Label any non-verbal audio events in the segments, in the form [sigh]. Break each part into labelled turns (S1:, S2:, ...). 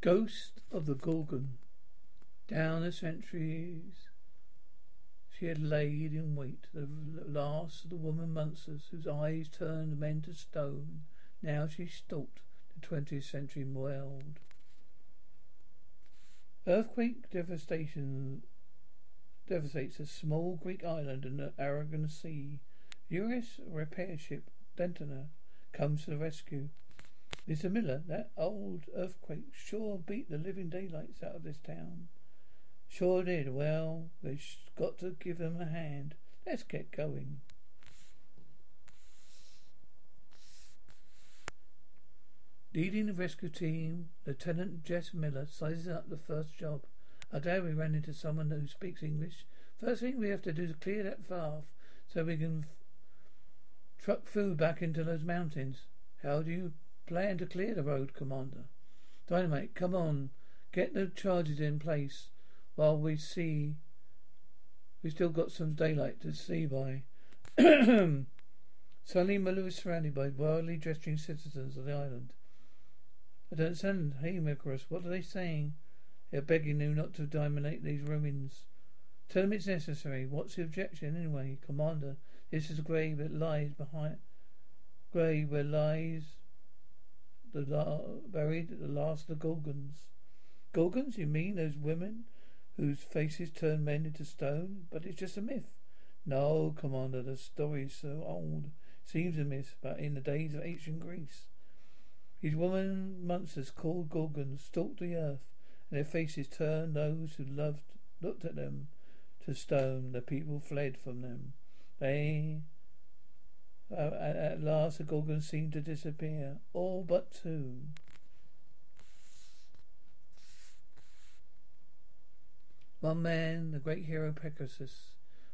S1: Ghost of the Gorgon. Down the centuries, she had laid in wait, the last of the woman monsters whose eyes turned men to stone. Now she stalked the twentieth century world. Earthquake devastation devastates a small Greek island in the Aegean Sea. U.S. repair ship Dentona comes to the rescue. Mr. Miller, that old earthquake sure beat the living daylights out of this town. Sure did. Well, we've got to give them a hand. Let's get going. Leading the rescue team, Lieutenant Jess Miller sizes up the first job. I'm glad we ran into someone who speaks English. First thing we have to do is clear that path so we can f- truck food back into those mountains. How do you plan to clear the road, Commander? Dynamite, come on. Get the charges in place while we see We've still got some daylight to see by. [clears throat] Suddenly Miller is surrounded by wildly gesturing citizens of the island. I don't understand. Hey, Mikaros, what are they saying? They're begging you not to dominate these ruins. Tell them it's necessary. What's the objection anyway, Commander? This is a grave that lies behind. Grave where lies the la- buried the last of the Gorgons. Gorgons? You mean those women whose faces turn men into stone? But it's just a myth. No, Commander, the story is so old. Seems a myth, but in the days of ancient Greece. These woman monsters called Gorgons stalked the earth, and their faces turned those who loved looked at them to stone. The people fled from them. They uh, at last the Gorgons seemed to disappear, all but two. One man, the great hero Pegasus,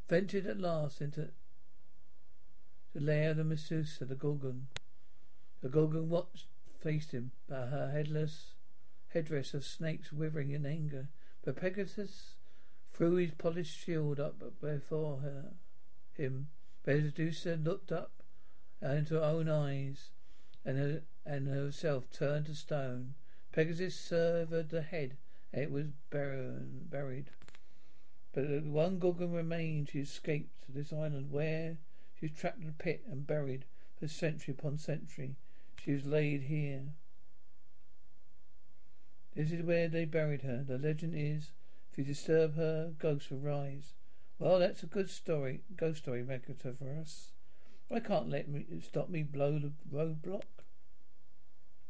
S1: ventured at last into the lair of the Medusa, the Gorgon. The Gorgon watched, faced him, but her headless headdress of snakes withering in anger. But Pegasus threw his polished shield up before her, him. Medusa looked up into her own eyes, and her, and herself turned to stone. Pegasus severed the head it was buried. But one Gorgon remained. She escaped to this island where she was trapped in a pit and buried for century upon century. She was laid here. This is where they buried her. The legend is, if you disturb her, ghosts will rise. Well, that's a good story, ghost story, Megata, for us. I can't let me stop me blow the roadblock.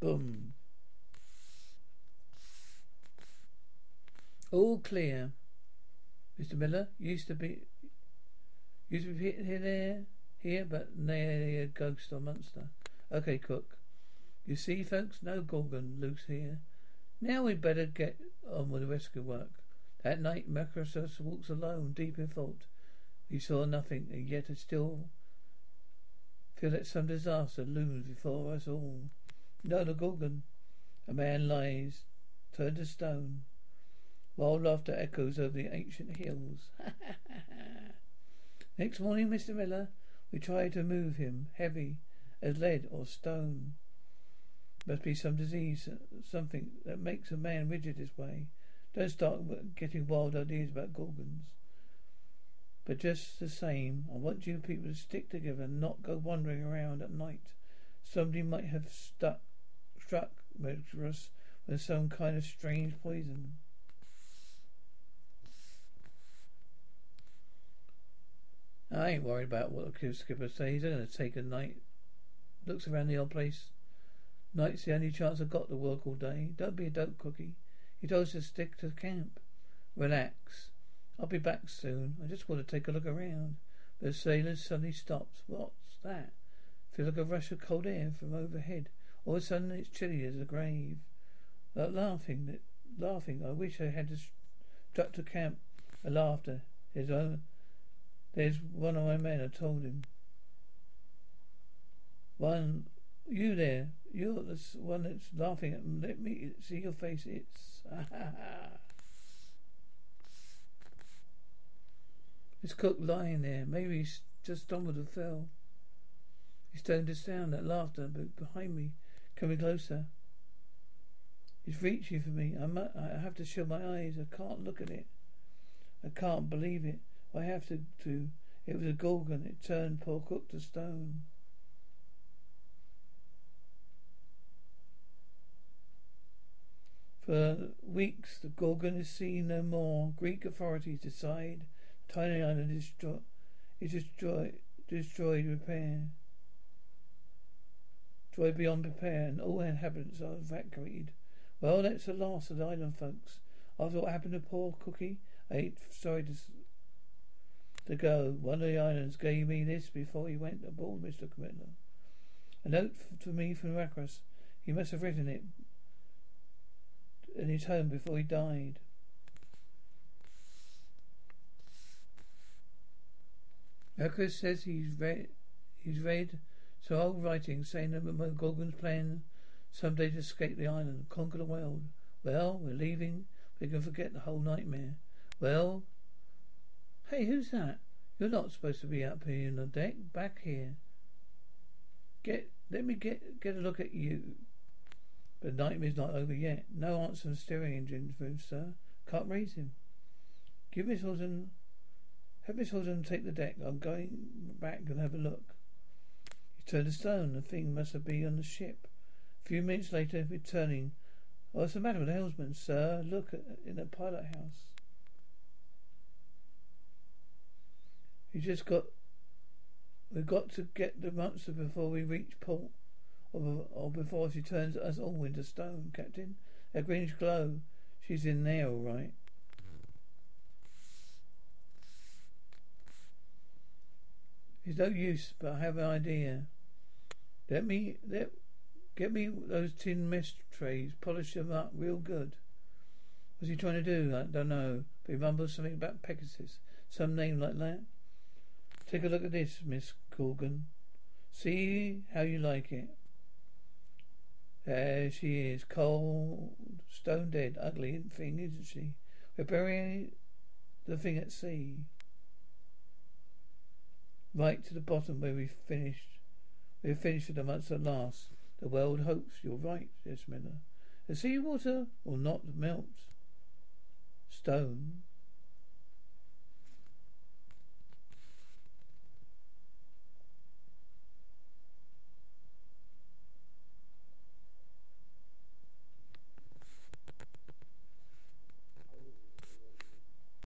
S1: Boom. All clear. Mr. Miller used to be used to be here there here, but nearly a ghost or monster. Okay, Cook. You see, folks, no Gorgon loose here. Now we'd better get on with the rescue work. That night, Macrosus walks alone, deep in thought. He saw nothing, and yet it still feel that some disaster looms before us all. No, the Gorgon. A man lies, turned to stone. Wild laughter echoes over the ancient hills. [laughs] Next morning, Mr. Miller, we tried to move him, heavy as lead or stone. Must be some disease, something that makes a man rigid this way. Don't start getting wild ideas about gorgons. But just the same, I want you people to stick together and not go wandering around at night. Somebody might have stuck, struck us with some kind of strange poison. I ain't worried about what the skipper says. They're going to take a night. Looks around the old place. Night's the only chance I've got to work all day. Don't be a dope cookie. He told us to stick to camp. Relax. I'll be back soon. I just want to take a look around. The sailor suddenly stops. What's that? Feel like a rush of cold air from overhead. All of a sudden it's chilly as a grave. Like laughing, laughing. I wish I had struck to camp. A laughter. His own there's one of my men, I told him. One, you there, you're the one that's laughing at me. Let me see your face. It's. [laughs] It's Cook lying there. Maybe he's just stumbled and fell. He's turned to sound that laughter but behind me, coming closer. It's reaching for me. I, mu- uh, I have to shut my eyes. I can't look at it. I can't believe it. I have to. to. It was a gorgon. It turned poor cook to stone. For weeks, the Gorgon is seen no more. Greek authorities decide Tiny Island is, destroy- is destroyed, destroyed, repair. Destroyed beyond repair, and all inhabitants are evacuated. Well, that's the last of the island folks. After what happened to poor Cookie, I ain't sorry to, to go. One of the islands gave me this before he went aboard, Mr. Commander. A note for me from Rakros. He must have written it in his home before he died. Rakros says he's read he's read some old writing saying that Gorgon's plan someday to escape the island, conquer the world. Well, we're leaving. We can forget the whole nightmare. Well, hey, who's that? You're not supposed to be up here on the deck. Back here. Get, let me get get a look at you. The nightmare's not over yet. No answer from steering engine room, sir. Can't raise him. Give Miss Horton, have Miss Horton take the deck. I'm going back and have a look. He turned to stone. The thing must have been on the ship. A few minutes later, returning. Oh, What's the matter with the helmsman, sir? Look at, in the pilot house. You just got. We've got to get the monster before we reach port, or, or before she turns us all into stone, Captain. A greenish glow. She's in there, all right. It's no use, but I have an idea. Let me let get me those tin mess trays, polish them up real good. What's he trying to do? I don't know. But he mumbles something about Pegasus, some name like that. Take a look at this, Miss Gorgon. See how you like it. There she is, cold, stone dead, ugly thing, isn't she? We're burying the thing at sea. Right to the bottom where we finished. We have finished with the months at last. The world hopes you're right, says. The sea water will not melt. Stone